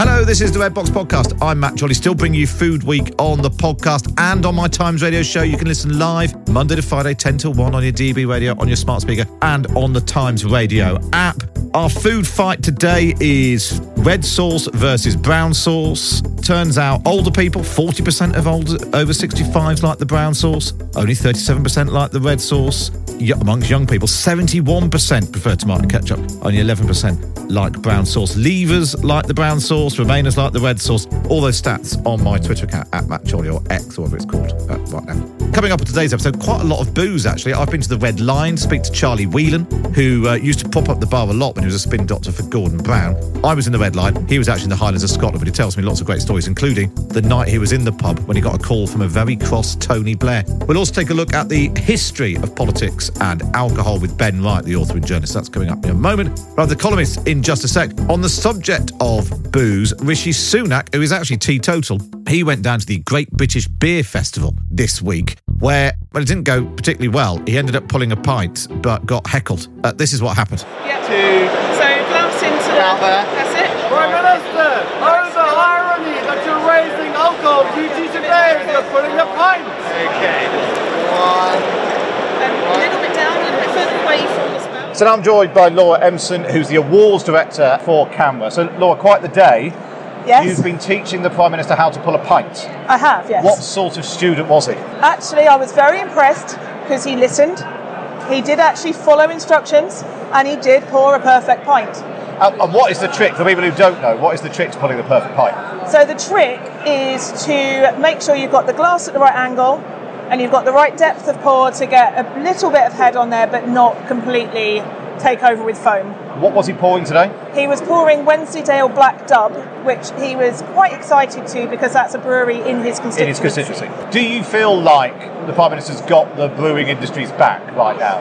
Hello, this is the Red Box Podcast. I'm Matt Chorley, still bringing you Food Week on the podcast and on my Times Radio show. You can listen live Monday to Friday, 10 till 1 on your DAB radio, on your smart speaker, and on the Times Radio app. Our food fight today is red sauce versus brown sauce. Turns out older people, 40% of older over 65s like the brown sauce, only 37% like the red sauce. Amongst young people, 71% prefer tomato ketchup, only 11% like brown sauce. Leavers like the brown sauce, Remainers like the red sauce. All those stats on my Twitter account at Matt Chorley or X, or whatever it's called uh, right now. Coming up on today's episode, quite a lot of booze actually. I've been to the Red Lion, speak to Charlie Whelan, who uh, used to pop up the bar a lot when he was a spin doctor for Gordon Brown. I was in the Red Lion. He was actually in the Highlands of Scotland, but he tells me lots of great stories, including the night he was in the pub when he got a call from a very cross Tony Blair. We'll also take a look at the history of politics and alcohol with Ben Wright, the author and journalist. That's coming up in a moment. We'll have the columnist in just a sec. On the subject of booze, Rishi Sunak, who is actually teetotal, he went down to the Great British Beer Festival this week, where, well, it didn't go particularly well. He ended up pulling a pint, but got heckled. Uh, this is what happened. Yeah. So glass into Down there. That's it. Prime Minister, oh the irony that you're raising alcohol duty today and you're putting a pint. Okay. One. And a little bit down, a little bit further away from the spout. So now I'm joined by Laura Emson, who's the awards director for CAMRA. So, Laura, quite the day. Yes, You've been teaching the Prime Minister how to pull a pint. I have, yes. What sort of student was he? Actually, I was very impressed because he listened. He did actually follow instructions and he did pour a perfect pint. And what is the trick, for people who don't know, what is the trick to pulling the perfect pint? So the trick is to make sure you've got the glass at the right angle and you've got the right depth of pour to get a little bit of head on there but not completely take over with foam. What was he pouring today? He was pouring Wensleydale Black Dub, which he was quite excited to because that's a brewery in his constituency. In his constituency. Do you feel like the Prime Minister's got the brewing industry's back right now?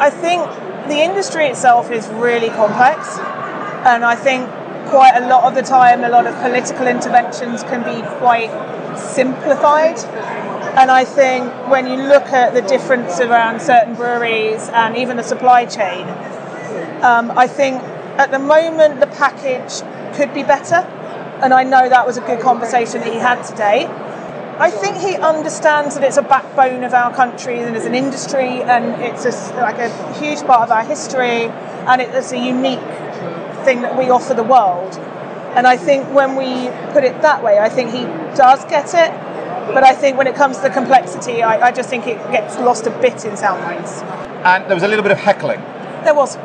I think the industry itself is really complex, and I think quite a lot of the time, a lot of political interventions can be quite simplified. And I think when you look at the difference around certain breweries and even the supply chain, um, I think at the moment the package could be better. And I know that was a good conversation that he had today. I think he understands that it's a backbone of our country and as an industry, and it's just like a huge part of our history, and it's a unique thing that we offer the world. And I think when we put it that way, I think he does get it. But I think when it comes to the complexity, I, I just think it gets lost a bit in sound minds. And there was a little bit of heckling. There was,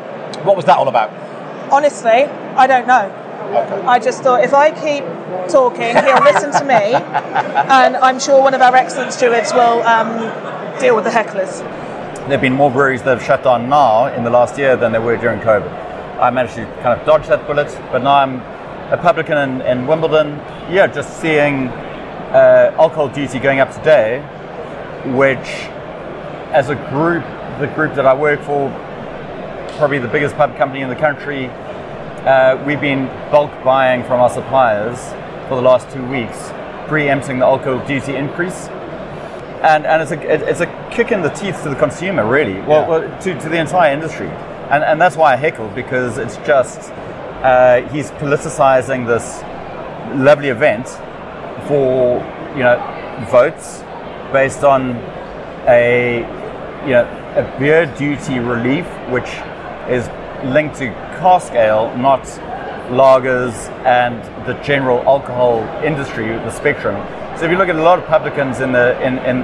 What was that all about? honestly, I don't know. I just thought if I keep talking, he'll listen to me, and I'm sure one of our excellent stewards will um, deal with the hecklers. There have been more breweries that have shut down now in the last year than there were during COVID. I managed to kind of dodge that bullet, but now I'm a publican in, in Wimbledon. Yeah, just seeing uh, alcohol duty going up today, which, as a group, the group that I work for, probably the biggest pub company in the country, uh, we've been bulk buying from our suppliers for the last two weeks, preempting the alcohol duty increase. and and it's a it's a kick in the teeth to the consumer, really. Well, Yeah. well to, to the entire industry, and and that's why I heckle because it's just uh, he's politicizing this lovely event for you know votes based on a you know a beer duty relief, which is linked to cask ale, not lagers and the general alcohol industry, the spectrum. So if you look at a lot of publicans in the in, in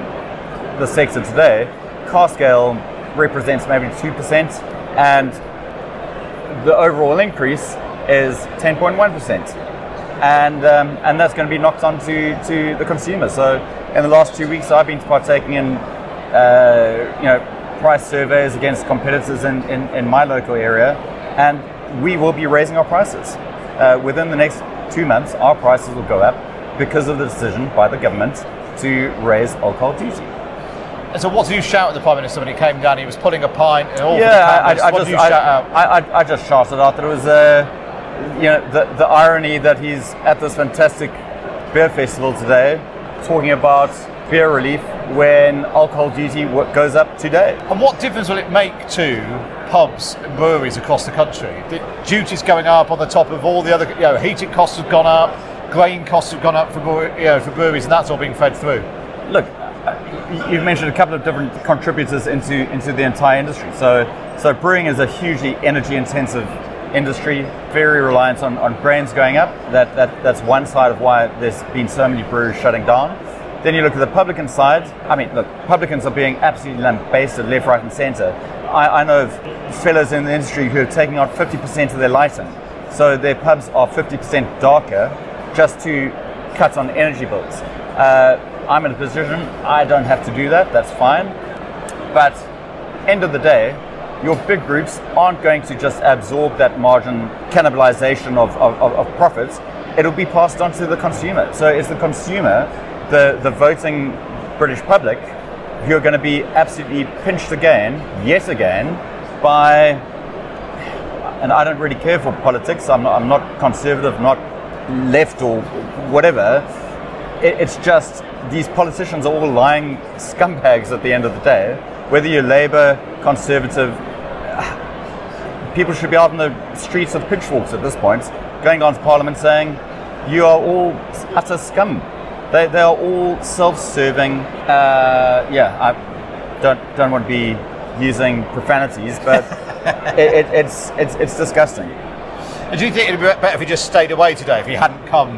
the sector today, cask ale represents maybe two percent, and the overall increase is 10.1%. And, um, and that's going to be knocked on to, to the consumer. So in the last two weeks, I've been partaking in uh, you know, price surveys against competitors in, in, in my local area, and we will be raising our prices. Uh, within the next two months, our prices will go up because of the decision by the government to raise alcohol duty. So, what did you shout at the Prime Minister when he came down? He was pulling a pint and all. yeah, I, I, just I, shout out? I, I, just shouted out that it was uh, you know the, the irony that he's at this fantastic beer festival today talking about beer relief when alcohol duty goes up today. And what difference will it make to pubs and breweries across the country? The duties going up on the top of all the other, you know, heating costs have gone up, grain costs have gone up for, you know, for breweries, and that's all being fed through. Look, you've mentioned a couple of different contributors into into the entire industry. So so brewing is a hugely energy intensive industry, very reliant on, on grains going up. That, that that's one side of why there's been so many breweries shutting down. Then you look at the publican side. I mean, look, publicans are being absolutely lambasted left, right, and centre. I, I know of fellows in the industry who are taking out 50% of their lighting. So their pubs are 50% darker just to cut on energy bills. Uh, I'm in a position, I don't have to do that, that's fine. But end of the day, your big groups aren't going to just absorb that margin cannibalization of, of, of, of profits. It'll be passed on to the consumer. So it's the consumer, the, the voting British public, who are going to be absolutely pinched again, yet again, by and I don't really care for politics. I'm not, I'm not conservative, not left or whatever. It, it's just these politicians are all lying scumbags at the end of the day. Whether you're Labour, Conservative, people should be out in the streets with pitchforks at this point, going down to Parliament saying, "You are all utter scum." They, they are all self-serving. Uh, yeah, I don't don't want to be using profanities, but it, it, it's it's it's disgusting. And do you think it'd be better if he just stayed away today, if he hadn't come?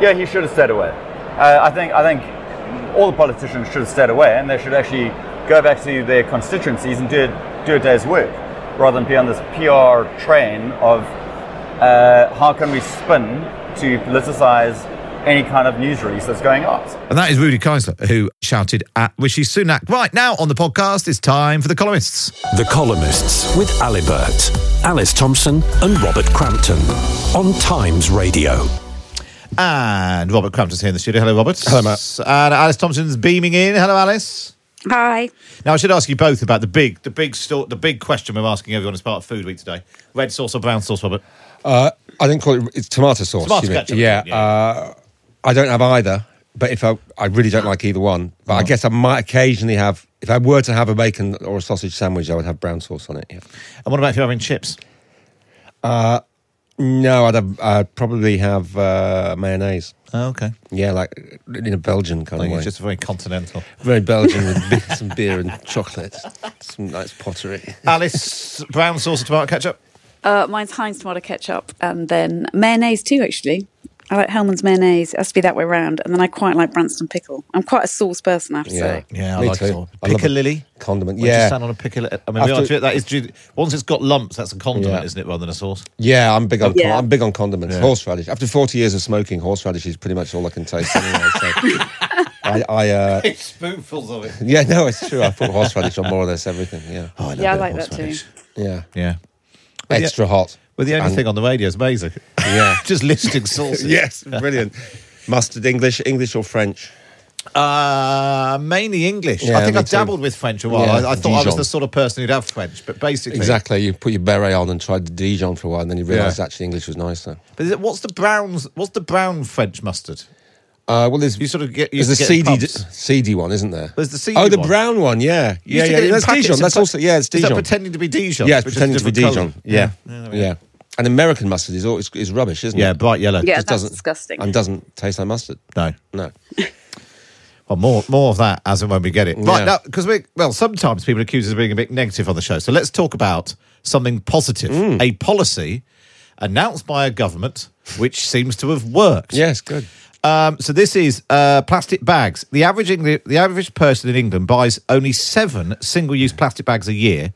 Yeah, he should have stayed away. Uh, I think I think all the politicians should have stayed away, and they should actually go back to their constituencies and do a, do a day's work, rather than be on this PR train of uh, how can we spin to politicise any kind of news release that's going out. And that is Rudy Keisler, who shouted at Rishi Sunak. Right now on the podcast, it's time for the columnists. The Columnists with Alibert, Alice Thomson, and Robert Crampton on Times Radio. And Robert Crampton's here in the studio. Hello, Robert. Hello, Matt. And Alice Thomson's beaming in. Hello, Alice. Hi. Now I should ask you both about the big, the big, sto- the big question we're asking everyone as part of Food Week today: red sauce or brown sauce, Robert? Uh, I didn't call it. It's tomato sauce. Tomato you mean? ketchup, Yeah. yeah. Uh, I don't have either, but if I, I really don't like either one. But I guess I might occasionally have. If I were to have a bacon or a sausage sandwich, I would have brown sauce on it. Yeah. And what about if you're having chips? No, I'd have. I'd probably have uh, mayonnaise. Oh, okay. Yeah, like in a Belgian kind I of way. it's just very continental. Very Belgian with be- some beer and chocolate, some nice pottery. Alice, brown sauce or tomato ketchup? Uh, mine's Heinz tomato ketchup and then mayonnaise too, actually. I like Hellmann's mayonnaise. It has to be that way round. And then I quite like Branston pickle. I'm quite a sauce person, I have to Yeah. say. Yeah, I Me like too. salt. I love a Piccalilli. Condiment. When you Yeah. stand on a piccalilli. I mean, we After- are, that is due- once it's got lumps, that's a condiment, Yeah. isn't it, rather than a sauce? Yeah, I'm big on Yeah. I'm big on condiments. Yeah. Horseradish. After 40 years of smoking, horseradish is pretty much all I can taste anyway. So I, I uh, Spoonfuls of it. yeah, no, it's true. I put horseradish on more or less everything. Yeah, Oh, I love Yeah, I a bit like of that too. horseradish. yeah, Yeah. extra hot. Well, the only And- thing on the radio is amazing. Yeah. Just listing sauces. yes, brilliant. Mustard, English, English or French? Uh, mainly English. Yeah, I think I too. dabbled with French a while. Yeah, I, I thought I was the sort of person who'd have French, but basically. Exactly. You put your beret on and tried the Dijon for a while, and then you realised Yeah. actually English was nicer. But is it, what's the brown? What's the brown French mustard? Uh, well, there's You sort of get there's the seedy, pubs. seedy one, isn't there? There's the seedy Oh, the one. brown one. Yeah, yeah, yeah. get it in That's Dijon. That's also yeah, it's Is that Dijon. pretending to be Dijon? Yeah, it's a pretending to be Dijon. colour? Yeah, we yeah. And American mustard is always is rubbish, isn't it? Yeah, it? bright yellow. Yeah, Just that's doesn't disgusting. and doesn't taste like mustard. No. No. Well, more more of that as and when we get it. Right Yeah. now, because we well, sometimes people accuse us of being a bit negative on the show. So let's talk about something positive, Mm. a policy announced by a government which seems to have worked. Yes, good. Um, so this is uh, plastic bags. The average Engli- the average person in England buys only seven single-use plastic bags a year,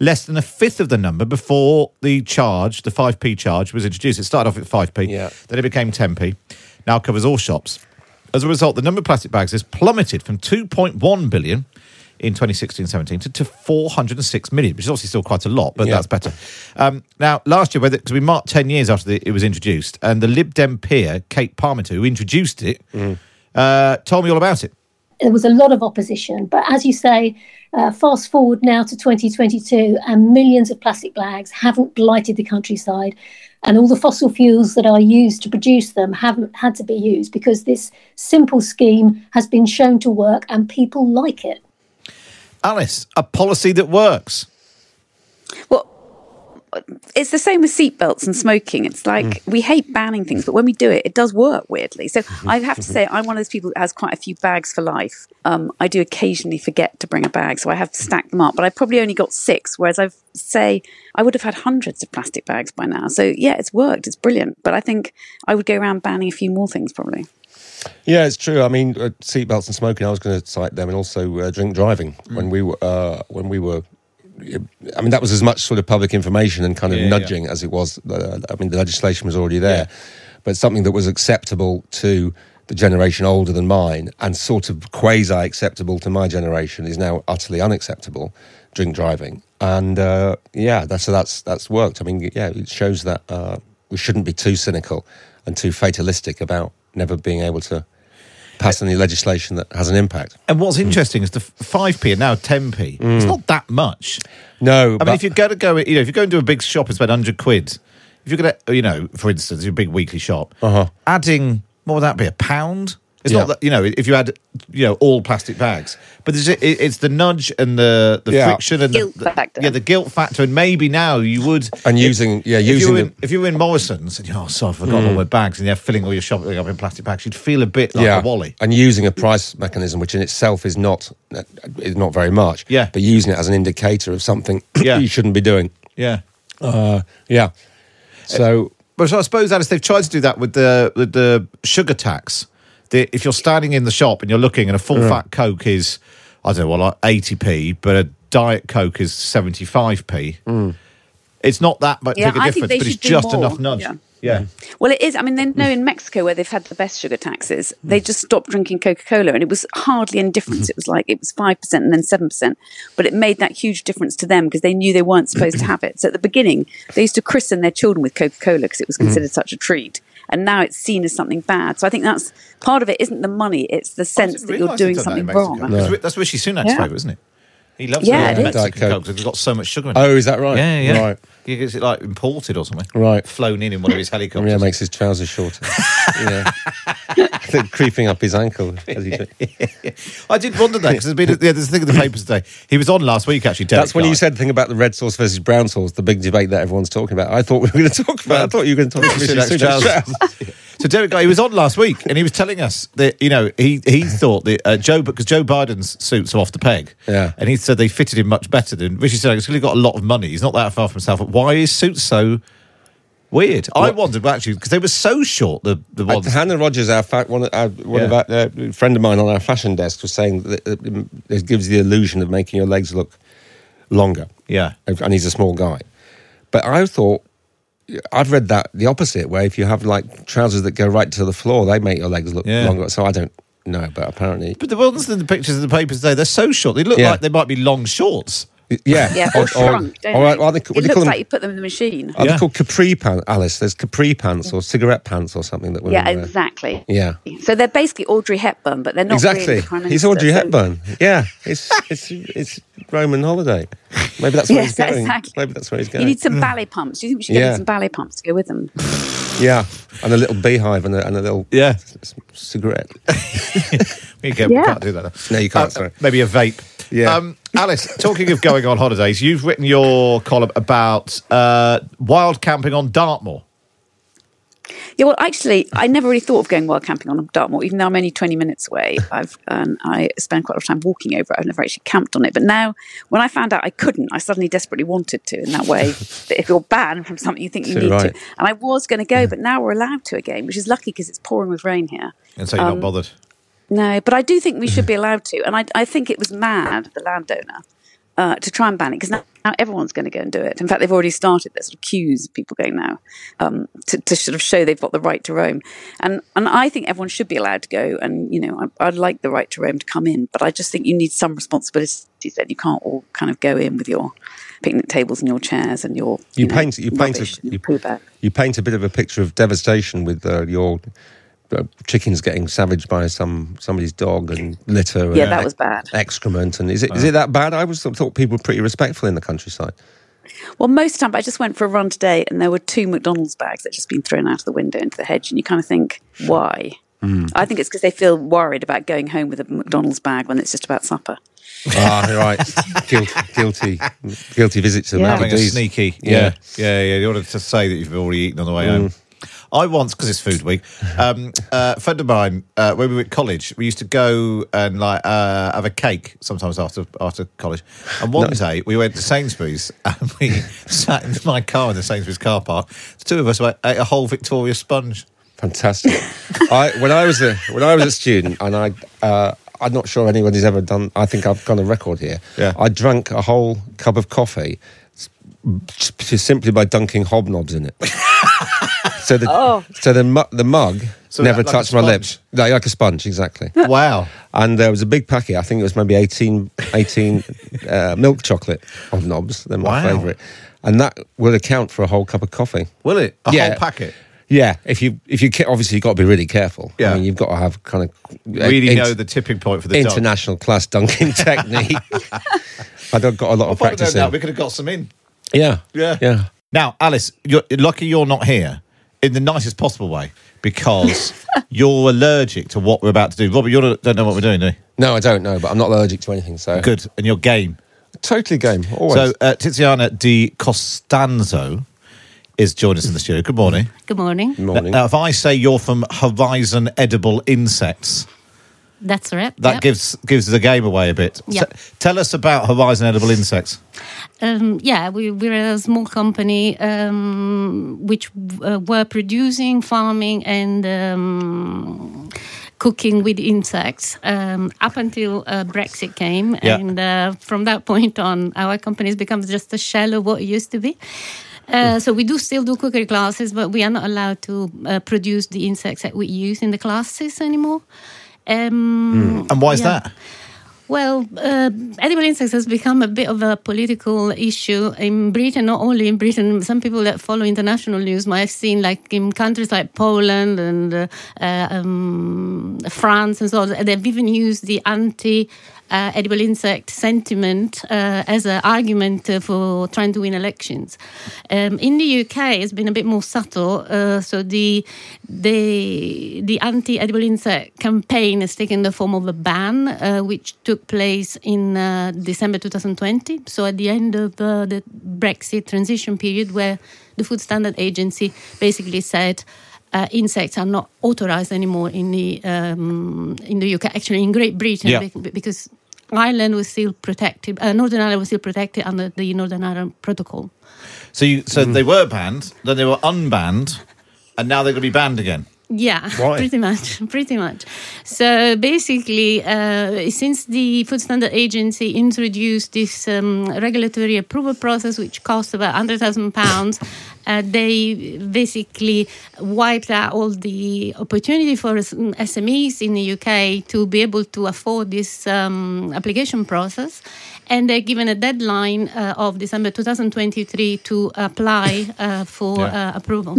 less than a fifth of the number before the charge, the five p charge, was introduced. It started off at five p, Yeah. then it became ten p. Now covers all shops. As a result, the number of plastic bags has plummeted from two point one billion in 2016-17 to, to 406 million, which is obviously still quite a lot, but Yeah. that's better. Um, now, last year, because we marked 10 years after the, it was introduced, and the Lib Dem peer, Kate Parminter, who introduced it, uh, told me all about it. There was a lot of opposition. But as you say, uh, fast forward now to 2022, and millions of plastic bags haven't blighted the countryside. And all the fossil fuels that are used to produce them haven't had to be used because this simple scheme has been shown to work and people like it. Alice, a policy that works. Well, it's the same with seatbelts and smoking. It's like we hate banning things, but when we do it, it does work weirdly. So I have to say, I'm one of those people that has quite a few bags for life. Um, I do occasionally forget to bring a bag, so I have to stack them up. But I probably only got six, whereas I say I would have had hundreds of plastic bags by now. So yeah, it's worked. It's brilliant. But I think I would go around banning a few more things probably. Yeah, it's true. I mean, uh, seatbelts and smoking. I was going to cite them, and also uh, drink driving when we were uh, when we were. I mean, that was as much sort of public information and kind of Yeah, yeah. nudging as it was. Uh, I mean, the legislation was already there, but something that was acceptable to the generation older than mine and sort of quasi acceptable to my generation is now utterly unacceptable. Drink driving, and uh, yeah, that's so that's that's worked. I mean, yeah, it shows that uh, we shouldn't be too cynical and too fatalistic about never being able to pass any legislation that has an impact. And what's interesting is the 5p and now 10p. It's not that much. No, I but mean, if you're going to go, you know, if you're going to a big shop and spend 100 quid, if you're going to, you know, for instance, your big weekly shop, Uh-huh. adding, what would that be, a pound? It's Yeah. not that, you know, if you add, you know, all plastic bags. But there's, it, it's the nudge and the, the Yeah. friction and Guilt the, the- factor. Yeah, the guilt factor. And maybe now you would. And if- using- yeah, if using you were in, If you were in Morrison's and you're, oh, sorry, I forgot Mm. all my bags, and you're filling all your shopping up in plastic bags, you'd feel a bit like a wally. and using a price mechanism, which in itself is not is not very much. Yeah. but using it as an indicator of something Yeah. you shouldn't be doing. Yeah. Uh, yeah. So But so I suppose, Alice, they've tried to do that with the with the sugar tax. The, if you're standing in the shop and you're looking, and a full fat Coke is, I don't know, well, like 80p, but a Diet Coke is 75p. Mm. It's not that much Yeah, big a I difference, but it's just more. enough nudge. Yeah. Yeah. Mm. Well, it is. I mean, they know in Mexico where they've had the best sugar taxes, they just stopped drinking Coca Cola, and it was hardly any difference. It was like it was five percent and then seven percent, but it made that huge difference to them because they knew they weren't supposed to have it. So at the beginning, they used to christen their children with Coca Cola because it was considered such a treat. And now it's seen as something bad. So I think that's part of it. Isn't the money? It's the sense that you're doing something wrong. That's, that's Rishi Sunak's Yeah. favourite, isn't it? He loves Yeah, the it is. Mexican Diet Coke. Coke because it's got so much sugar in it. Oh, is that right? Yeah, yeah. Right. He gets it like imported or something. Right. Flown in in one of his helicopters. yeah, makes his trousers shorter. yeah, They're creeping up his ankle as he. I did wonder that because there's been a, yeah, there's a thing in the papers today. He was on last week actually. Derek That's when Guy. you said the thing about the red sauce versus brown sauce, the big debate that everyone's talking about. I thought we were going to talk about. I thought you were going to talk about Rishi Rishi Sunak's Sunak's. So Derek Guy, he was on last week, and he was telling us that you know he he thought that uh, Joe because Joe Biden's suits are off the peg, Yeah. and he said they fitted him much better than Richard Sunak. He's really got a lot of money. He's not that far from himself. But why is suits so weird? I wondered actually because they were so short. The the Uh, ones. Hannah Rogers, our fa- one, our, one of Yeah. our uh, friend of mine on our fashion desk, was saying that it, it gives the illusion of making your legs look longer. Yeah. and he's a small guy. But I thought I've read that the opposite, way. if you have like trousers that go right to the floor, they make your legs look Yeah. longer. So I don't know, but apparently, But the ones in the pictures in the papers today, they're so short. They look Yeah. like they might be long shorts. Yeah, Yeah, or, shrunk. Don't or, they? or they, it what do you looks call like you put them in the machine. Are Yeah. they called capri pants, Alice? There's capri pants or cigarette pants or something that women Yeah, wear. exactly. Yeah. So they're basically Audrey Hepburn, but they're not exactly. the Prime he's Audrey so- Hepburn. Yeah, it's it's it's Roman holiday. Maybe that's where Yes, he's going. exactly. Maybe that's where he's going. You need some ballet pumps. Do you think we should get Yeah. in some ballet pumps to go with them? Yeah, and a little beehive and a, and a little Yeah. c- cigarette. We, can, Yeah. we can't do that. No, you can't, Uh, sorry. Maybe a vape. Yeah. Um, Alice, talking of going on holidays, you've written your column about uh, wild camping on Dartmoor. Yeah, well, actually, I never really thought of going wild camping on Dartmoor, even though I'm only 20 minutes away. I've um, I spend quite a lot of time walking over it. I've never actually camped on it. But now, when I found out I couldn't, I suddenly desperately wanted to. In that way, that if you're banned from something, you think you need right. to. And I was going to go, but now we're allowed to again, which is lucky because it's pouring with rain here. And so you're Um, not bothered. No, but I do think we should be allowed to. And I, I think it was mad, the landowner, uh, to try and ban it because now, now everyone's going to go and do it. In fact, they've already started. There's sort of queues of people going now um, to, to sort of show they've got the right to roam. And and I think everyone should be allowed to go. And, you know, I, I'd like the right to roam to come in. But I just think you need some responsibilities that you can't all kind of go in with your picnic tables and your chairs and your You know, paint- you paint a- you- You paint a bit of a picture of devastation with uh, your Uh, chickens getting savaged by some somebody's dog and litter. Yeah, and that was bad. Excrement and is it is it that bad? I was thought people were pretty respectful in the countryside. Well, most of the time, I just went for a run today, and there were two McDonald's bags that had just been thrown out of the window into the hedge, and you kind of think, why? Hmm. I think it's because they feel worried about going home with a McDonald's bag when it's just about supper. ah, right. guilty, guilty, guilty visit to the Yeah. Having a sneaky. Yeah. Yeah. Yeah, yeah. You wanted to say that you've already eaten on the way hmm. home. I once, because it's food week, um, uh, a friend of mine, uh, when we were at college, we used to go and like uh, have a cake sometimes after after college. And one day we went to Sainsbury's and we sat in my car in the Sainsbury's car park. The two of us ate a whole Victoria sponge. Fantastic. I when I was a when I was a student, and I uh, I'm not sure anybody's ever done. I think I've got a record here. Yeah. I drank a whole cup of coffee just simply by dunking hobnobs in it. so the Oh. so the mu- the mug So never like touched my lips. Like, like a sponge, exactly. Wow. And there was a big packet. I think it was maybe 18, 18 uh, milk chocolate hobnobs. They're my Wow. favourite. And that would account for a whole cup of coffee. Will it? A Yeah. whole packet? Yeah, if you if you obviously you've got to be really careful. Yeah. I mean, you've got to have kind of Really int- know the tipping point for the dog. international class dunking technique. I've got a lot of If I'd have known practice that, in. we could have got some in. Yeah, Yeah. yeah. Now, Alice, you're lucky you're not here in the nicest possible way because you're allergic to what we're about to do. Robert, you don't know what we're doing, do you? No, I don't know, but I'm not allergic to anything. So Good. And you're game. totally game. Always. So, uh, Tiziana Di Costanzo is joining us in the studio. Good morning. Good morning. Good morning. Now, if I say you're from Horizon Edible Insects, That's right. that Yep. gives gives the game away a bit. Yep. T- tell us about Horizon Edible Insects. Um, yeah, we, we're a small company um, which uh, were producing, farming, and um, cooking with insects um, up until uh, Brexit came. Yeah. And uh, from that point on, our company has become just a shell of what it used to be. Uh, so we do still do cookery classes, but we are not allowed to uh, produce the insects that we use in the classes anymore. Um, And why is yeah. that? Well, uh, edible insects has become a bit of a political issue in Britain, not only in Britain. Some people that follow international news might have seen, like in countries like Poland and uh, uh, um, France and so on, they've even used the anti uh, edible insect sentiment uh, as an argument for trying to win elections. Um, in the UK, it's been a bit more subtle. Uh, so the the the anti-edible insect campaign has taken the form of a ban, uh, which took place in uh, December 2020. So at the end of the Brexit transition period, where the Food Standard Agency basically said. Uh, insects are not authorized anymore in the um, in the UK. Actually, in Great Britain, Yeah. because Ireland was still protected. Uh, Northern Ireland was still protected under the Northern Ireland Protocol. So, you, so they were banned, then they were unbanned, and now they're going to be banned again. Yeah, Why? pretty much, pretty much. So basically, uh, since the Food Standard Agency introduced this um, regulatory approval process, which cost about hundred thousand pounds, uh, they basically wiped out all the opportunity for SMEs in the UK to be able to afford this um, application process. And they're given a deadline uh, of December 2023 to apply uh, for Yeah. uh, approval.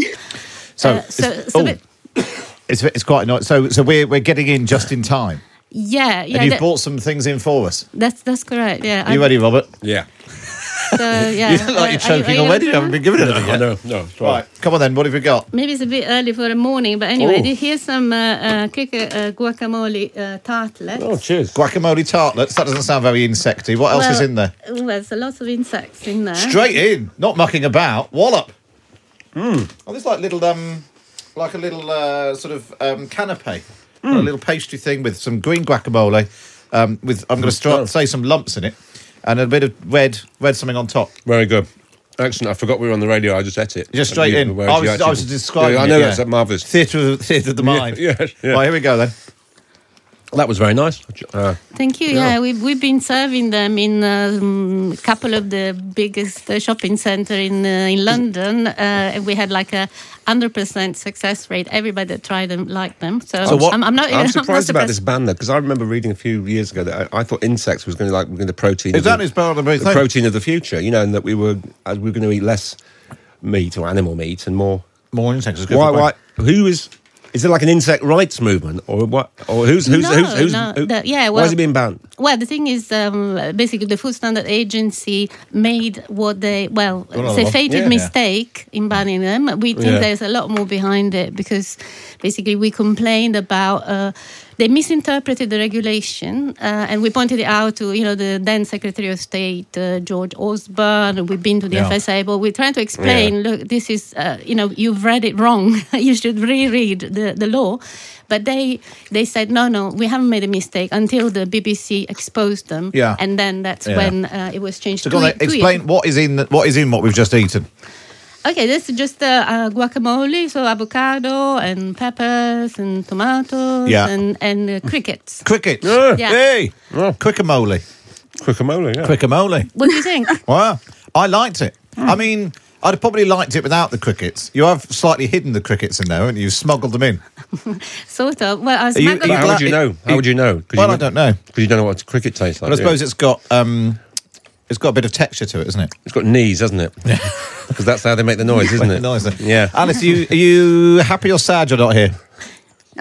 So, Uh, so, so oh, it's, it's quite nice. So, so we're, we're getting in just in time. yeah, yeah. and you've that- brought some things in for us. That's that's correct. Yeah. Are you I- ready, Robert? Yeah. So yeah, you look like Uh, you're are you- choking are you already. You haven't been given anything I yet. know, no. Right, come on then. What have you got? Maybe it's a bit early for the morning, but anyway, Oh. here's some uh, uh, cricket uh, guacamole uh, tartlets. Oh, cheers. Guacamole tartlets. That doesn't sound very insecty. What else is in there? Well, there's a lot of insects in there. Straight in, not mucking about. Wallop. Oh, there's like little um, like a little uh, sort of um, canapé, a little pastry thing with some green guacamole, um, with I'm going to start say some lumps in it, and a bit of red red something on top. Very good. Excellent. I forgot we were on the radio. I just ate it. Just straight in. I was, I was describing. Yeah, I it, know yeah. that's marvellous. Theatre of theatre of the mind. Yeah, yes, yeah. Right, here we go then. That was very nice. Uh, Thank you. Yeah. Yeah, we've, we've been serving them in um, a couple of the biggest uh, shopping centre in uh, in London. Uh, and we had like a hundred percent success rate. Everybody that tried them liked them. So, I'm, I'm not. I'm not surprised about this ban though, because I remember reading a few years ago that I, I thought insects was going to like going the protein. of Exactly, the, it's part of the the thing. protein of the future. You know, and that we were we were going to eat less meat or animal meat and more more insects. is good Why? Why? Who is? Is it like an insect rights movement or what? Or who's who's No, who's, who's no, who- that- yeah, why is it being banned? Well, the thing is, um, basically, the Food Standard Agency made what they, well, it's a no. fated Yeah. mistake in banning them. We think Yeah. there's a lot more behind it because basically we complained about. Uh, they misinterpreted the regulation, uh, and we pointed it out to you know the then Secretary of State uh, George Osborne. We've been to the Yeah. FSA, but we're trying to explain. Yeah. Look, this is uh, you know you've read it wrong. you should reread the, the law. But they they said no, no, we haven't made a mistake until the BBC exposed them. Yeah. and then that's when uh, it was changed. So to go on, it- to it. explain what is in what is in what we've just eaten. Okay, this is just uh, uh, guacamole, so avocado and peppers and tomatoes Yeah. and and uh, crickets. Crickets. Yeah. Hey, quickamole. Quickamole. Yeah. Quickamole. What do you think? Wow, I liked it. I mean, I'd probably liked it without the crickets. You have slightly hidden the crickets in there, haven't you? You've smuggled them in. sort of. Well, I was Are you- smuggled- are you How would you know? How would you know? 'Cause Well, you I don't know. Because you don't know what cricket tastes like. But I do suppose you? it's got um, it's got a bit of texture to it, isn't it? It's got knees, hasn't it? Because that's how they make the noise, isn't it? Noise. Yeah. Alice, are you are you happy or sad you're not here?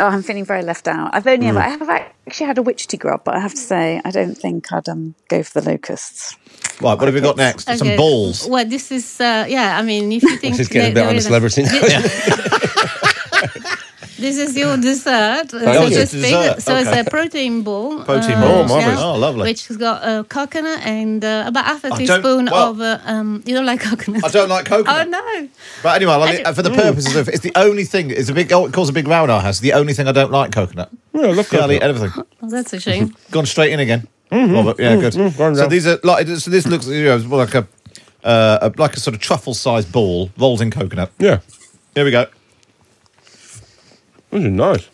Oh, I'm feeling very left out. I've only Mm. ever, I have actually had a witchetty grub, but I have to say, I don't think I'd um, go for the locusts. Right, what have we got next? Some Okay. balls. Well, this is uh, yeah. I mean, if you think This is getting a there- bit there on the is celebrity. This is your dessert, Oh, so it's to a speak. dessert, So okay. it's a protein ball. Protein ball. Oh, marvellous. Oh, lovely. Which has got uh, coconut and uh, about half a I don't- teaspoon well- of. Uh, um, you don't like coconut? I don't like coconut. Oh no! But anyway, I I like- for the purposes of it's the only thing. It's a big. Oh, it caused a big row in our house. The only thing I don't like coconut. Yeah, I love Yeah, coconut. everything. Oh, that's a shame. Gone straight in again. Mhm. Robert, yeah, Mm, good. mm, going so these are like so. This looks you know, like a, uh, a like a sort of truffle-sized ball rolled in coconut. Yeah. Here we go. This is nice.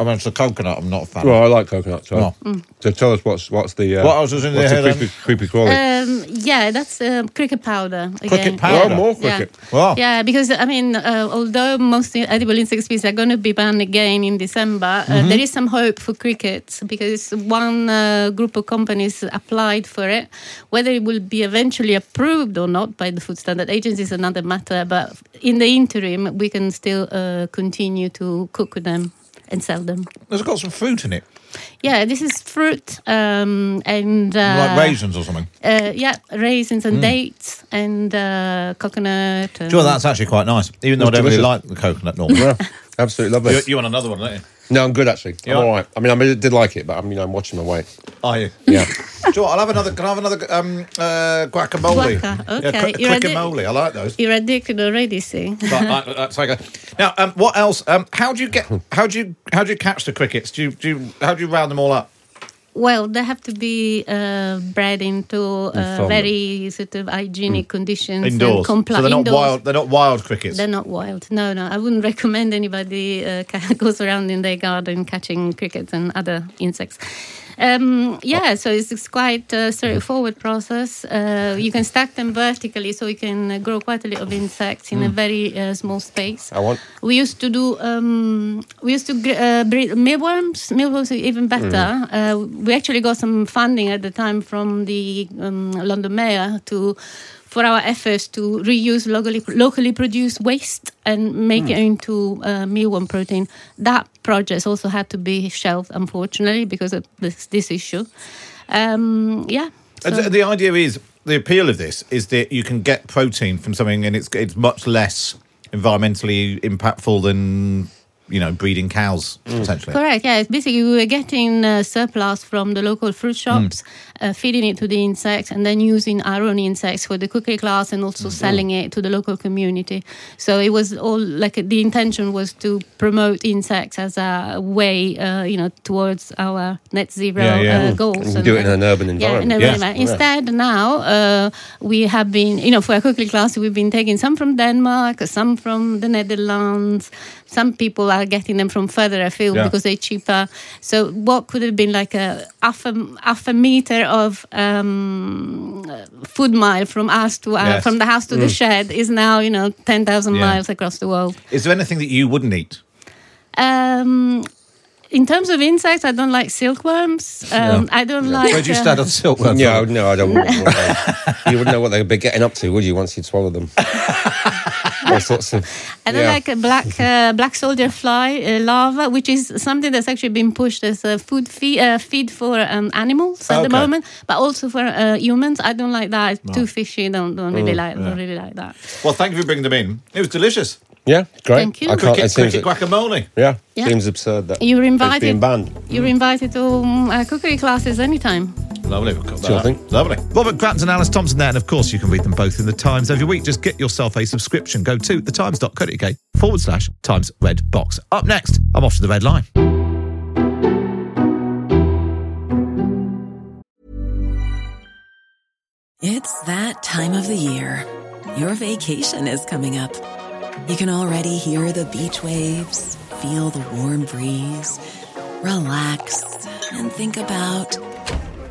I mean, it's a coconut. I'm not a fan. Well, I like coconut. So, Oh. Mm. so tell us what's what's the uh, What else is in what's there the then? creepy, creepy crawly? Um, yeah, that's uh, cricket powder. Again. Cricket powder? Yeah. Oh, more Yeah. cricket. Wow. Yeah, because I mean, uh, although most edible insect species are going to be banned again in December, uh, Mm-hmm. there is some hope for crickets because one uh, group of companies applied for it. Whether it will be eventually approved or not by the Food Standard Agency is another matter. But in the interim, we can still uh, continue to cook with them and sell them. It's got some fruit in it, Yeah, this is fruit um, and uh, like raisins or something. uh, yeah, raisins and Mm. dates and uh, coconut. Do you know what, that's actually quite nice, even though I don't really like the coconut normally. yeah, absolutely lovely. you, you want another one, don't you? No, I'm good actually. You I'm all right. I mean, I did like it, but I mean, I'm watching my weight. Are you? Yeah. Do you know what, I'll have another. Can I have another um, uh, guacamole? Guaca, Yeah, okay. quick- You're ready? guacamole. I like those. You're addicted already, see? Right, right, that's like a- now, um, what else? Um, how do you get? How do you? How do you catch the crickets? Do you? Do you? How do you round them all up? Well, they have to be uh, bred into uh, very sort of hygienic conditions and Indoors. so they're not indoors. wild. They're not wild crickets. They're not wild. No, no. I wouldn't recommend anybody uh, goes around in their garden catching crickets and other insects. Um, yeah, so it's, it's quite a straightforward process. Uh, you can stack them vertically, so you can grow quite a lot of insects in a Mm. very uh, small space. I want. We used to do. Um, we used to uh, breed mealworms. Mealworms are even better. Uh, we actually got some funding at the time from the um, London Mayor to for our efforts to reuse locally locally produced waste and make Hmm. it into uh, mealworm protein. That project also had to be shelved, unfortunately, because of this this issue. Um, yeah. So- the- the idea is the appeal of this is that you can get protein from something, and it's it's much less environmentally impactful than you know breeding cows essentially. Correct. Yeah, it's basically we were getting uh, surplus from the local fruit shops, uh, feeding it to the insects, and then using our own insects for the cookie class, and also selling it to the local community. So it was all like the intention was to promote insects as a way, uh, you know, towards our net zero Yeah, yeah. Uh, Mm. goals. And do it in an urban Yeah, environment. in an Yes. environment. Yeah. Instead, now uh, we have been, you know, for a cookie class, we've been taking some from Denmark, some from the Netherlands. Some people are getting them from further afield Yeah. because they're cheaper. So, what could have been like a half a, half a meter of um, food mile from us to uh, Yes. from the house to the Mm. shed is now, you know, ten thousand Yeah. miles across the world. Is there anything that you wouldn't eat? Um, in terms of insects, I don't like silkworms. Um, I don't like. Where'd you uh, on silkworms? Yeah, no, I don't. want- want you wouldn't know what they'd be getting up to, would you? Once you'd swallowed them. All sorts of. I don't yeah. like a black uh, black soldier fly uh, larva, which is something that's actually been pushed as a food feed, uh, feed for um, animals at the moment, but also for uh, humans. I don't like that. It's too fishy. Don't don't really Mm, like yeah. don't really like that. Well, thank you for bringing them in. It was delicious. Yeah, great. Thank you. I can't. Cricket, it seems cricket guacamole. Yeah, Yeah. seems absurd that You were it's invited. being banned. You're invited to um, uh, cookery classes anytime. Lovely. We'll cut that Sure thing. Lovely. Robert Crampton and Alice Thomson there, and of course you can read them both in the Times every week. Just get yourself a subscription. Go to thetimes.co.uk forward slash Times Red Box. Up next, I'm off to the Red Lion. It's that time of the year. Your vacation is coming up. You can already hear the beach waves, feel the warm breeze, relax, and think about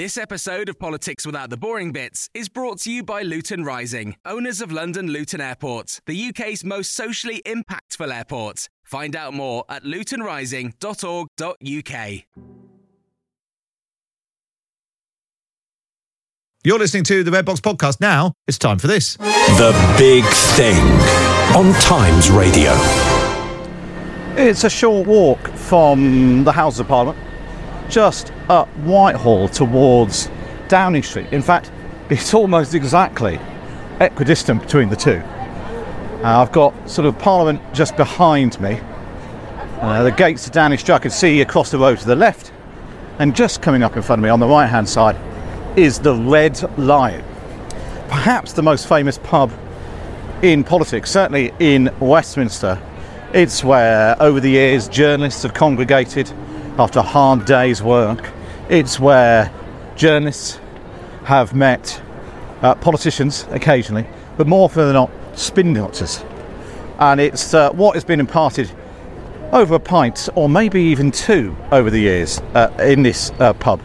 This episode of Politics Without the Boring Bits is brought to you by Luton Rising, owners of London Luton Airport, the UK's most socially impactful airport. Find out more at lutonrising.org.uk. You're listening to the Red Box Podcast. Now it's time for this. The Big Thing on Times Radio. It's a short walk from the House of Parliament, just up Whitehall towards Downing Street. In fact, it's almost exactly equidistant between the two. Uh, I've got sort of Parliament just behind me. Uh, the gates of Downing Street I can see across the road to the left, and just coming up in front of me on the right hand side is the Red Lion, perhaps the most famous pub in politics, certainly in Westminster. It's where, over the years, journalists have congregated after a hard day's work. It's where journalists have met uh, politicians occasionally, but more often than not, spin doctors. And it's uh, what has been imparted over a pint, or maybe even two, over the years uh, in this uh, pub.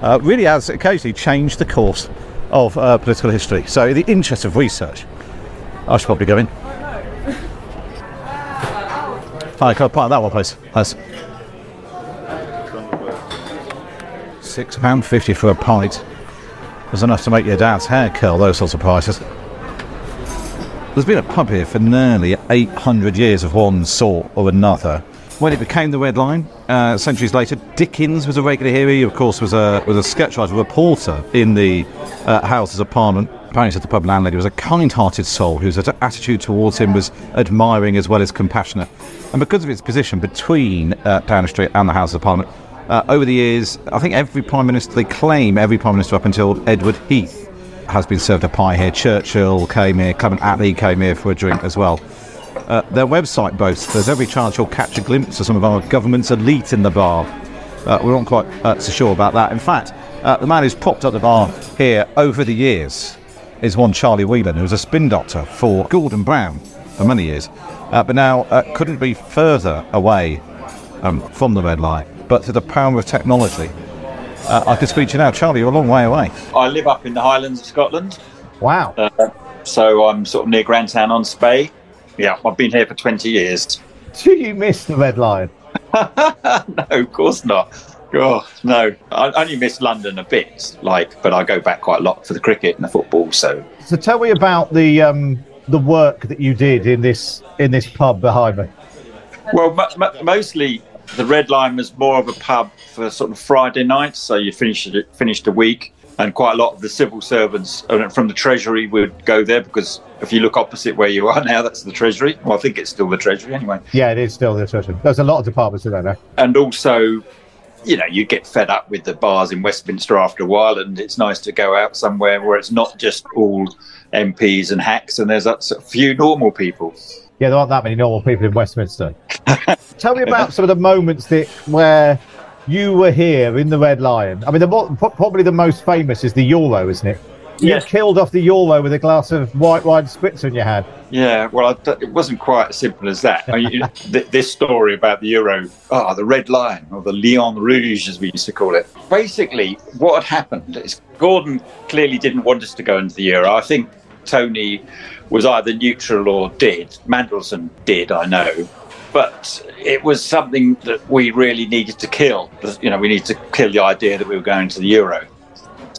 Uh, really has occasionally changed the course of uh, political history. So, in the interest of research, I should probably go in. Hi, can I park that one, please? Thanks. Six pound fifty for a pint. Was enough to make your dad's hair curl. Those sorts of prices. There's been a pub here for nearly 800 years of one sort or another. When it became the Red Lion, uh, centuries later, Dickens was a regular here. He, of course, was a was a sketch reporter in the uh, Houses of Parliament. Apparently, said the pub landlady was a kind-hearted soul whose attitude towards him was admiring as well as compassionate. And because of its position between uh, Downing Street and the Houses of Parliament, uh, over the years, I think every prime minister, they claim every prime minister up until Edward Heath has been served a pie here. Churchill came here, Clement Attlee came here for a drink as well. Uh, their website boasts there's every chance you'll catch a glimpse of some of our government's elite in the bar. Uh, we weren't quite uh, so sure about that. In fact, uh, the man who's propped up the bar here over the years is one Charlie Whelan, who was a spin doctor for Gordon Brown for many years, uh, but now couldn't be further away um, from the red light. But through the power of technology, uh, I can speak to you now. Charlie, you're a long way away. I live up in the Highlands of Scotland. Wow. Uh, so I'm sort of near Grantown on Spey. Yeah, I've been here for 20 years. Do you miss the Red Lion? no, of course not. Oh, no. I only miss London a bit, like, but I go back quite a lot for the cricket and the football, so. So tell me about the um, the work that you did in this in this pub behind me. Well, mo- mo- mostly the Red Lion was more of a pub for sort of Friday nights, so you finished it, finished a week, and quite a lot of the civil servants uh, from the Treasury would go there because if you look opposite where you are now, that's the Treasury. Well, I think it's still the Treasury anyway. Yeah, it is still the Treasury. There's a lot of departments in there now. And also, you know, you get fed up with the bars in Westminster after a while, and it's nice to go out somewhere where it's not just all MPs and hacks, and there's a few normal people. Yeah, there aren't that many normal people in Westminster. Tell me about some of the moments that where you were here in the Red Lion. I mean, the probably the most famous is the Euro, isn't it? You Yes. killed off the Euro with a glass of white wine spritzer in your hand. Yeah, well, it wasn't quite as simple as that. I mean, th- this story about the Euro, oh, the Red Lion, or the Lion Rouge, as we used to call it. Basically, what had happened is Gordon clearly didn't want us to go into the Euro. I think Tony was either neutral or did. Mandelson did, I know. But it was something that we really needed to kill. You know, we needed to kill the idea that we were going to the Euro.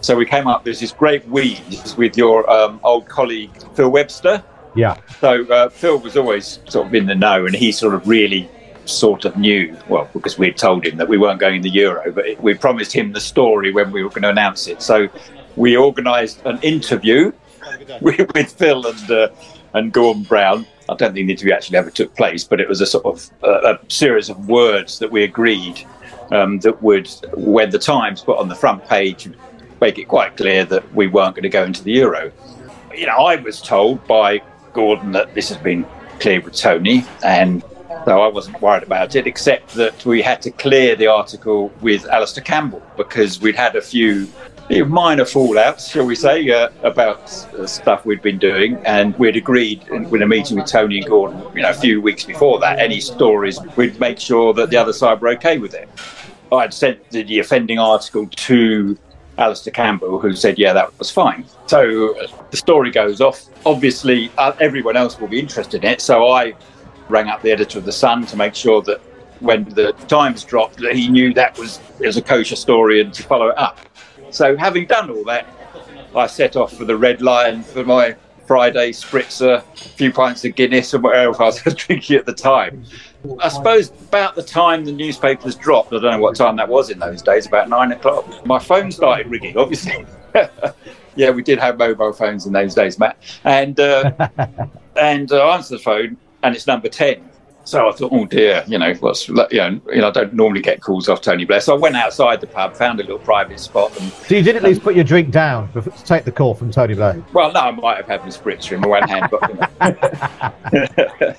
So we came up, there's this great wheeze with your um, old colleague, Phil Webster. Yeah. So uh, Phil was always sort of in the know, and he sort of really sort of knew. Well, because we'd told him that we weren't going in the Euro, but it, we promised him the story when we were going to announce it. So we organised an interview with, Phil and uh, and Gordon Brown. I don't think the interview actually ever took place, but it was a sort of uh, a series of words that we agreed um, that would, when the Times put on the front page, make it quite clear that we weren't going to go into the Euro. You know, I was told by Gordon that this has been cleared with Tony, and so I wasn't worried about it, except that we had to clear the article with Alastair Campbell because we'd had a few minor fallouts, shall we say, uh, about uh, stuff we'd been doing, and we'd agreed in, in a meeting with Tony and Gordon, you know, a few weeks before that, any stories, we'd make sure that the other side were okay with it. I'd sent the, the offending article to Alastair Campbell, who said, yeah, that was fine. So uh, the story goes off. Obviously, uh, everyone else will be interested in it. So I rang up the editor of The Sun to make sure that when the Times dropped, that he knew that was, was a kosher story and to follow it up. So having done all that, I set off for the Red Lion for my Friday spritzer, a few pints of Guinness and whatever else I was drinking at the time. I suppose about the time the newspapers dropped, I don't know what time that was in those days, about nine o'clock, my phone started ringing, obviously. yeah, we did have mobile phones in those days, Matt. And, uh, and uh, I answered the phone, and it's number 10. So I thought, oh dear, you know, what's you know, you know, I don't normally get calls off Tony Blair. So I went outside the pub, found a little private spot, and So you did at least put your drink down to take the call from Tony Blair. well, no, I might have had my spritzer in my one hand, but you know.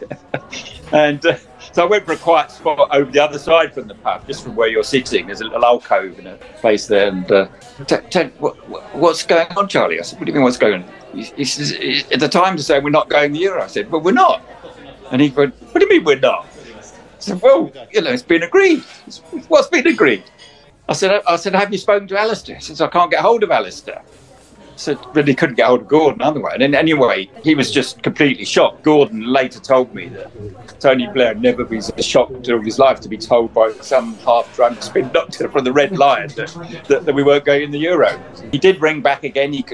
and uh, so I went for a quiet spot over the other side from the pub, just from where you're sitting. There's a little alcove in a place there, and uh, t- t- what, what- what's going on, Charlie? I said, "What do you mean, what's going on?" He, he says, "At the time to say we're not going the Euro." I said, "Well, we're not." And he went, "What do you mean we're not?" I said, "Well, you know, it's been agreed. What's been agreed?" I said, "I said, have you spoken to Alastair?" Says, "I can't get hold of Alastair." So really couldn't get hold of Gordon otherwise. And anyway, he was just completely shocked. Gordon later told me that Tony Blair never been so shocked in his life to be told by some half-drunk spin doctor from the Red Lion that, that, that we weren't going in the Euro. He did ring back again. He,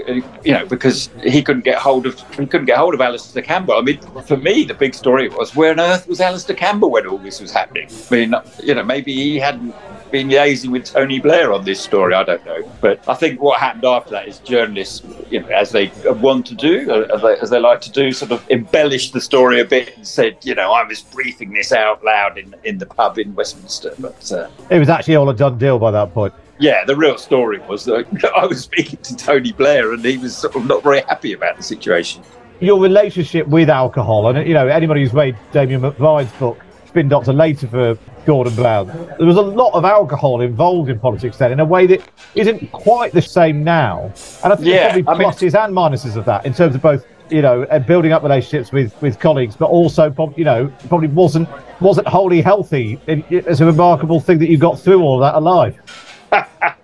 you know, because he couldn't get hold of he couldn't get hold of Alastair Campbell. I mean, for me, the big story was where on earth was Alastair Campbell when all this was happening? I mean, you know, maybe he hadn't been liaising with Tony Blair on this story. I don't know, but I think what happened after that is journalists, you know, as they want to do, as they, as they like to do, sort of embellished the story a bit and said, you know, I was briefing this out loud in in the pub in Westminster, but. Uh, It was actually all a done deal by that point. yeah, the real story was that I was speaking to Tony Blair and he was sort of not very happy about the situation. Your relationship with alcohol, and you know, anybody who's read Damian McBride's book, Spin Doctor, later for Gordon Brown. There was a lot of alcohol involved in politics then in a way that isn't quite the same now. And I think Yeah, there's probably I mean- pluses and minuses of that in terms of both, you know, and building up relationships with, with colleagues, but also, you know, probably wasn't wasn't wholly healthy. It's a remarkable thing that you got through all that alive. I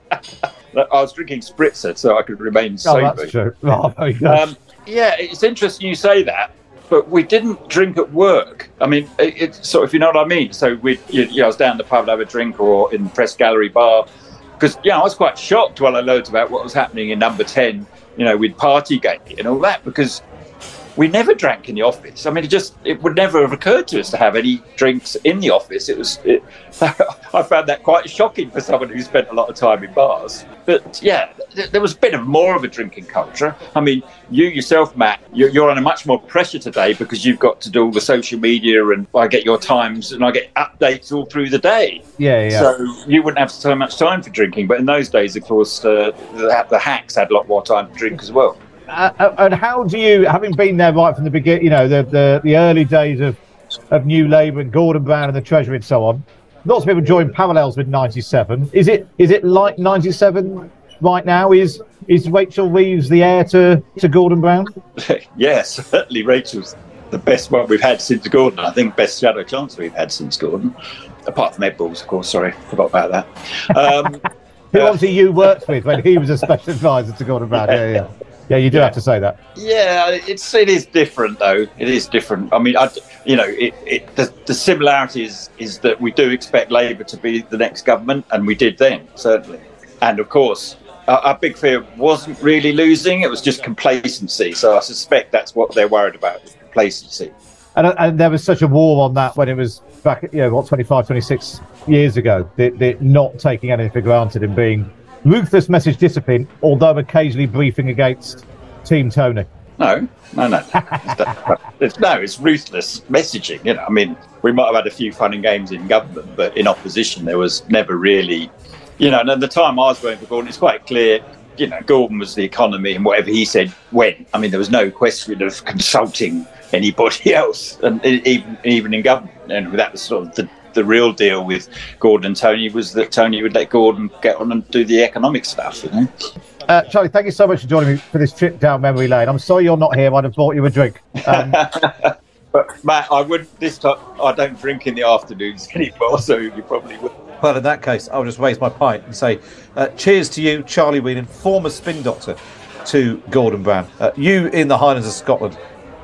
was drinking spritzer so I could remain Oh, sober. that's true. Oh. Um, yeah, it's interesting you say that, but we didn't drink at work. I mean, it, it's sort of, you know what I mean. So we, you, you know, I was down the pub to have a drink or in the press gallery bar because yeah, I was quite shocked when I learned about what was happening in Number Ten. You know, with Partygate and all that because we never drank in the office. I mean, it just it would never have occurred to us to have any drinks in the office. It was it, I found that quite shocking for someone who spent a lot of time in bars. But yeah, th- there was a bit of more of a drinking culture. I mean, you yourself, Matt, you're, you're under much more pressure today because you've got to do all the social media, and I get your times and I get updates all through the day. Yeah, yeah. So you wouldn't have so much time for drinking. But in those days, of course, uh, the, the hacks had a lot more time to drink as well. Uh, uh, and how do you, having been there right from the beginning, you know, the, the, the early days of, of New Labour and Gordon Brown and the Treasury and so on, lots of people drawing parallels with 97. Is it is it like 97 right now? Is is Rachel Reeves the heir to, to Gordon Brown? yes, certainly Rachel's the best one we've had since Gordon. I think best shadow chancellor we've had since Gordon, apart from Ed Balls, of course. Sorry, forgot about that. Um, Who obviously you worked with when he was a special advisor to Gordon Brown. Yeah, yeah. Yeah, you do have to say that. yeah, it's it is different though. It is different. I mean, I, you know, it, it the, the similarity is is that we do expect Labour to be the next government, and we did then certainly. And of course, our, our big fear wasn't really losing; it was just complacency. So I suspect that's what they're worried about: is complacency. And, uh, and there was such a war on that when it was back, you know, what, 25, 26 years ago, the, the not taking anything for granted and being ruthless message discipline, although occasionally briefing against Team Tony. No, no, no. it's, no, it's ruthless messaging. You know, I mean, we might have had a few fun and games in government, but in opposition, there was never really, you know. And at the time I was voting for Gordon, it's quite clear. You know, Gordon was the economy, and whatever he said went. I mean, there was no question of consulting anybody else, and even even in government. And that was sort of the the real deal with Gordon and Tony was that Tony would let Gordon get on and do the economic stuff. You know. Uh, Charlie, thank you so much for joining me for this trip down memory lane. I'm sorry you're not here. I'd have bought you a drink. Um, But Matt, I wouldn't this time. I don't drink in the afternoons anymore, so you probably would. Well, in that case, I'll just raise my pint and say, uh, cheers to you, Charlie Whelan, former spin doctor to Gordon Brown. Uh, you in the Highlands of Scotland,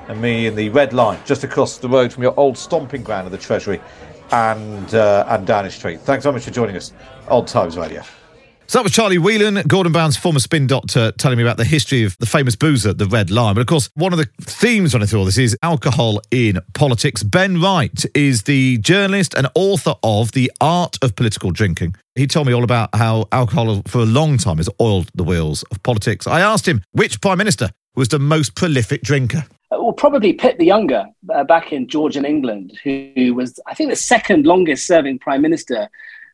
and me in the Red Lion, just across the road from your old stomping ground of the Treasury and uh, and Downing Street. Thanks so much for joining us, Old Times Radio. So that was Charlie Whelan, Gordon Brown's former spin doctor, telling me about the history of the famous boozer, the Red Lion. But of course, one of the themes running through all this is alcohol in politics. Ben Wright is the journalist and author of The Art of Political Drinking. He told me all about how alcohol for a long time has oiled the wheels of politics. I asked him which prime minister was the most prolific drinker. Well, probably Pitt the Younger uh, back in Georgian England, who was, I think, the second longest serving prime minister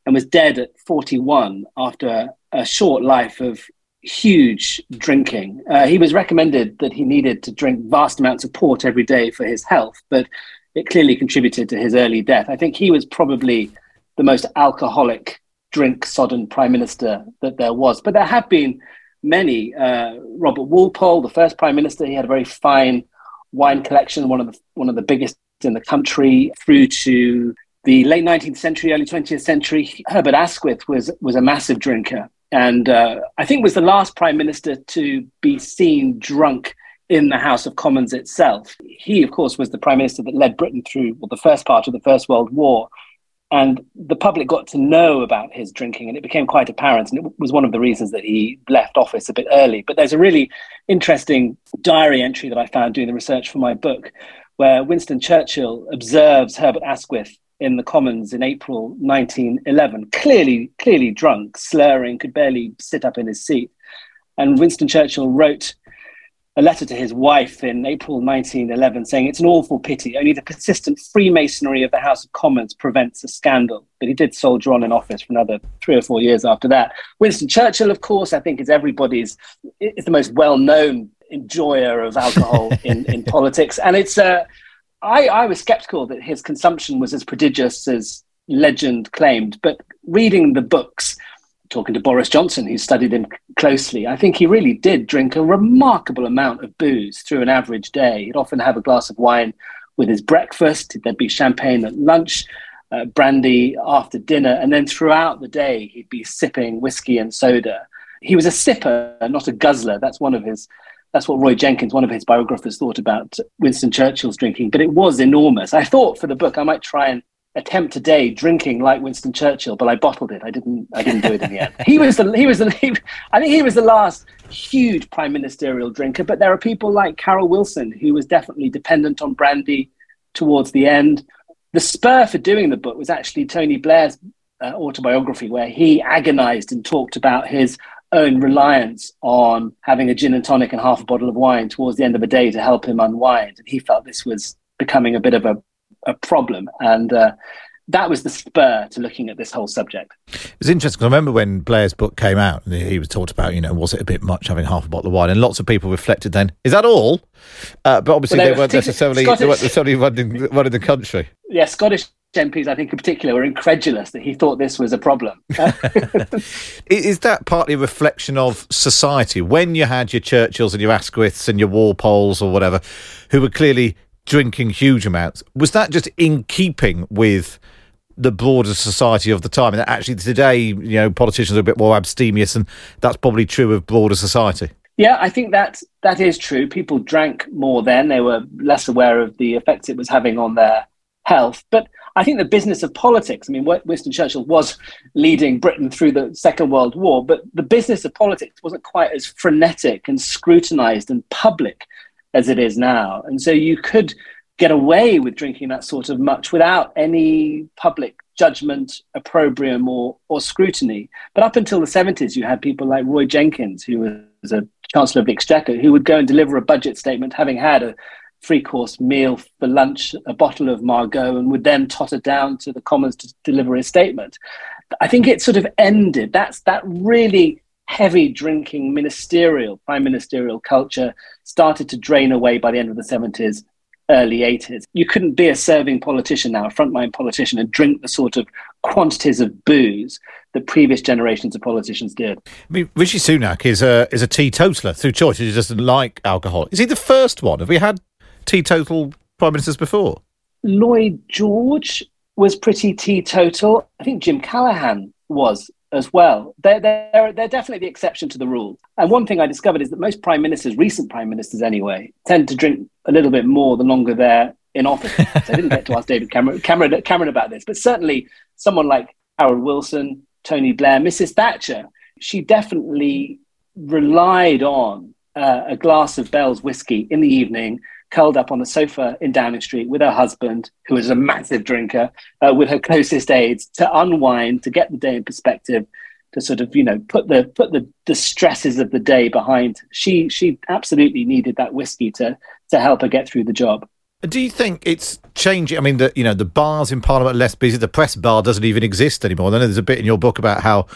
and was dead at 41 after a short life of huge drinking. Uh, he was recommended that he needed to drink vast amounts of port every day for his health, but it clearly contributed to his early death. I think he was probably the most alcoholic, drink sodden prime minister that there was. But there have been many. Uh, Robert Walpole, the first prime minister, he had a very fine wine collection, one of the one of the biggest in the country, through to the late 19th century, early 20th century. Herbert Asquith was was a massive drinker, and uh, I think was the last prime minister to be seen drunk in the House of Commons itself. He, of course, was the prime minister that led Britain through well, the first part of the First World War. And the public got to know about his drinking, and it became quite apparent. And it was one of the reasons that he left office a bit early. But there's a really interesting diary entry that I found doing the research for my book, where Winston Churchill observes Herbert Asquith in the Commons in April 1911, clearly, clearly drunk, slurring, could barely sit up in his seat. And Winston Churchill wrote a letter to his wife in April 1911 saying, It's an awful pity. Only the persistent Freemasonry of the House of Commons prevents a scandal. But he did soldier on in office for another three or four years after that. Winston Churchill, of course, I think is everybody's, is the most well known enjoyer of alcohol in, in politics. And it's, uh, I, I was skeptical that his consumption was as prodigious as legend claimed. But reading the books, talking to Boris Johnson, who studied him closely, I think he really did drink a remarkable amount of booze through an average day. He'd often have a glass of wine with his breakfast, there'd be champagne at lunch. Uh, brandy after dinner, and then throughout the day he'd be sipping whiskey and soda. He was a sipper, not a guzzler. That's one of his. That's what Roy Jenkins, one of his biographers, thought about Winston Churchill's drinking. But it was enormous. I thought for the book I might try and attempt today drinking like Winston Churchill, but I bottled it. I didn't. I didn't do it in the end. He was the. He was the. He, I think he was the last huge prime ministerial drinker. But there are people like Harold Wilson who was definitely dependent on brandy towards the end the spur for doing the book was actually Tony Blair's uh, autobiography, where he agonized and talked about his own reliance on having a gin and tonic and half a bottle of wine towards the end of the day to help him unwind. And he felt this was becoming a bit of a, a problem. And uh, that was the spur to looking at this whole subject. It was interesting. I remember when Blair's book came out, and he was talked about, you know, was it a bit much having half a bottle of wine? And lots of people reflected then, is that all? Uh, but obviously, well, they, they, weren't necessarily Scottish, they weren't necessarily running, running the country. Yeah, Scottish MPs, I think in particular, were incredulous that he thought this was a problem. is that partly a reflection of society? When you had your Churchills and your Asquiths and your Walpoles or whatever, who were clearly drinking huge amounts, was that just in keeping with the broader society of the time. And actually, today, you know, politicians are a bit more abstemious, and that's probably true of broader society. Yeah, I think that that is true. People drank more then; they were less aware of the effects it was having on their health. But I think the business of politics. I mean, Winston Churchill was leading Britain through the Second World War, but the business of politics wasn't quite as frenetic and scrutinized and public as it is now. And so you could get away with drinking that sort of much without any public judgment, opprobrium, or, or scrutiny. But up until the 70s, you had people like Roy Jenkins, who was a Chancellor of the Exchequer, who would go and deliver a budget statement having had a free course meal for lunch, a bottle of Margaux, and would then totter down to the Commons to deliver a statement. I think it sort of ended. That's that really heavy drinking ministerial, prime ministerial culture started to drain away by the end of the 70s early 80s. You couldn't be a serving politician now, a frontline politician, and drink the sort of quantities of booze that previous generations of politicians did. I mean, Rishi Sunak is a is a teetotaler through choice. He doesn't like alcohol. Is he the first one? Have we had teetotal prime ministers before? Lloyd George was pretty teetotal. I think Jim Callaghan was as well. They're, they're, they're definitely the exception to the rule. And one thing I discovered is that most prime ministers, recent prime ministers anyway, tend to drink a little bit more the longer they're in office. so I didn't get to ask David Cameron, Cameron, Cameron about this, but certainly someone like Harold Wilson, Tony Blair, Mrs. Thatcher, she definitely relied on uh, a glass of Bell's whiskey in the evening curled up on the sofa in Downing Street with her husband, who is a massive drinker, uh, with her closest aides to unwind, to get the day in perspective, to sort of you know put the put the, the stresses of the day behind. She she absolutely needed that whiskey to to help her get through the job. Do you think it's changing? I mean, the you know the bars in Parliament are less busy. The press bar doesn't even exist anymore. I know there's a bit in your book about how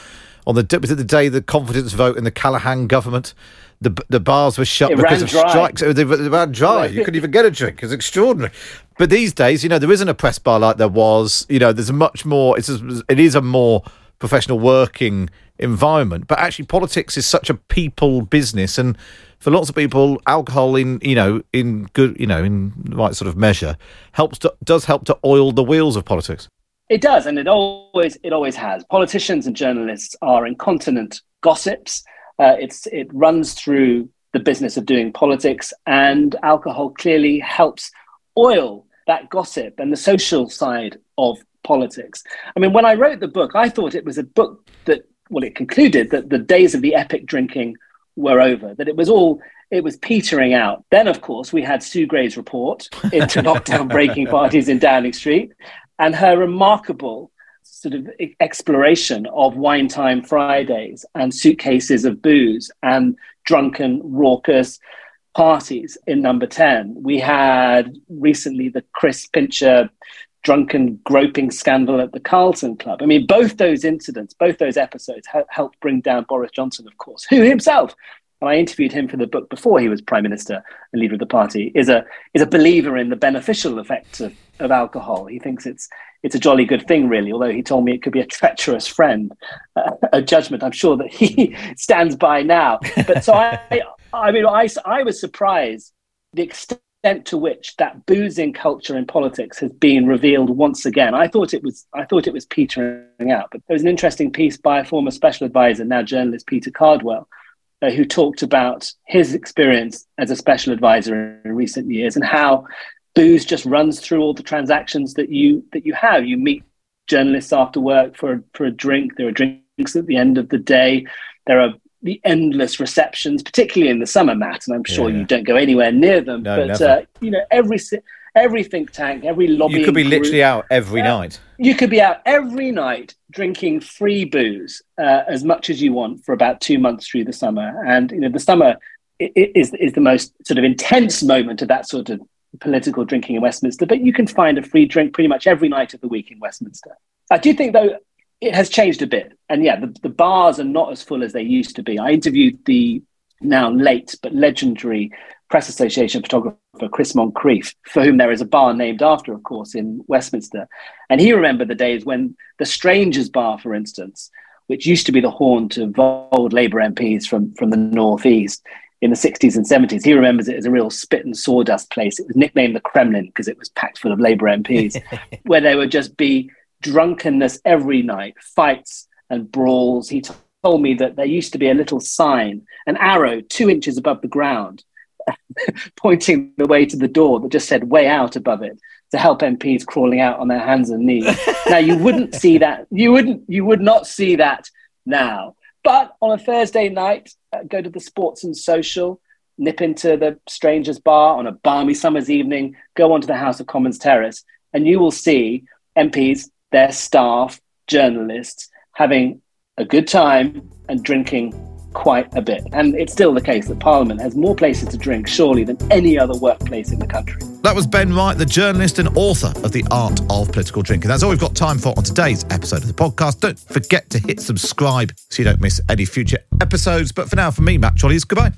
on the was it the day the confidence vote in the Callaghan government the the bars were shut it because of dry. strikes. They, they ran dry. You couldn't even get a drink. It's extraordinary. But these days, you know, there isn't a press bar like there was. You know, there's a much more. It's a, it is a more professional working environment. But actually, politics is such a people business, and for lots of people, alcohol in you know in good you know in the right sort of measure helps to, does help to oil the wheels of politics. It does, and it always it always has. Politicians and journalists are incontinent gossips uh, it's it runs through the business of doing politics, and alcohol clearly helps oil that gossip and the social side of politics. I mean, when I wrote the book, I thought it was a book that, well, it concluded that the days of the epic drinking were over, that it was all it was petering out. Then, of course, we had Sue Gray's report into lockdown breaking parties in Downing Street, and her remarkable sort of exploration of wine time Fridays and suitcases of booze and drunken, raucous parties in number 10. We had recently the Chris Pincher drunken groping scandal at the Carlton Club. I mean, both those incidents, both those episodes helped bring down Boris Johnson, of course, who himself and I interviewed him for the book before he was prime minister and leader of the party, is a is a believer in the beneficial effects of of alcohol. He thinks it's it's a jolly good thing, really. Although he told me it could be a treacherous friend, uh, a judgment I'm sure that he stands by now. But so I, I mean, I, I was surprised the extent to which that boozing culture in politics has been revealed once again. I thought it was I thought it was petering out, but there was an interesting piece by a former special advisor, now journalist Peter Cardwell, uh, who talked about his experience as a special advisor in recent years and how booze just runs through all the transactions that you that you have. You meet journalists after work for for a drink. There are drinks at the end of the day. There are the endless receptions, particularly in the summer, Matt. And I'm sure Yeah. you don't go anywhere near them. No, but uh, you know, every every think tank, every lobby. You could be literally out every night. You could be out every night drinking free booze uh, as much as you want for about two months through the summer. And you know, the summer is is the most sort of intense moment of that sort of political drinking in Westminster. But you can find a free drink pretty much every night of the week in Westminster. I do think though it has changed a bit, and yeah, the, the bars are not as full as they used to be. I interviewed the now late but legendary Press Association photographer Chris Moncrieff, for whom there is a bar named after, of course, in Westminster. And he remembered the days when the Strangers Bar, for instance, which used to be the haunt of old Labour MPs from, from the Northeast in the 60s and 70s, he remembers it as a real spit and sawdust place. It was nicknamed the Kremlin because it was packed full of Labour MPs, where there would just be drunkenness every night, fights and brawls. He t- told me that there used to be a little sign, an arrow two inches above the ground, pointing the way to the door that just said way out above it to help MPs crawling out on their hands and knees. now you wouldn't see that. You wouldn't. You would not see that now. But on a Thursday night, uh, go to the Sports and Social, nip into the Strangers Bar on a balmy summer's evening, go onto the House of Commons terrace, and you will see MPs, their staff, journalists having a good time and drinking quite a bit. And it's still the case that Parliament has more places to drink, surely, than any other workplace in the country. That was Ben Wright, the journalist and author of The Art of Political Drinking. That's all we've got time for on today's episode of the podcast. Don't forget to hit subscribe so you don't miss any future episodes. But for now, for me, Matt Chorley, goodbye.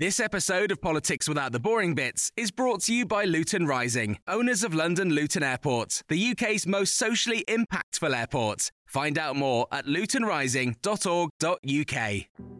This episode of Politics Without the Boring Bits is brought to you by Luton Rising, owners of London Luton Airport, the UK's most socially impactful airport. Find out more at lutonrising.org.uk.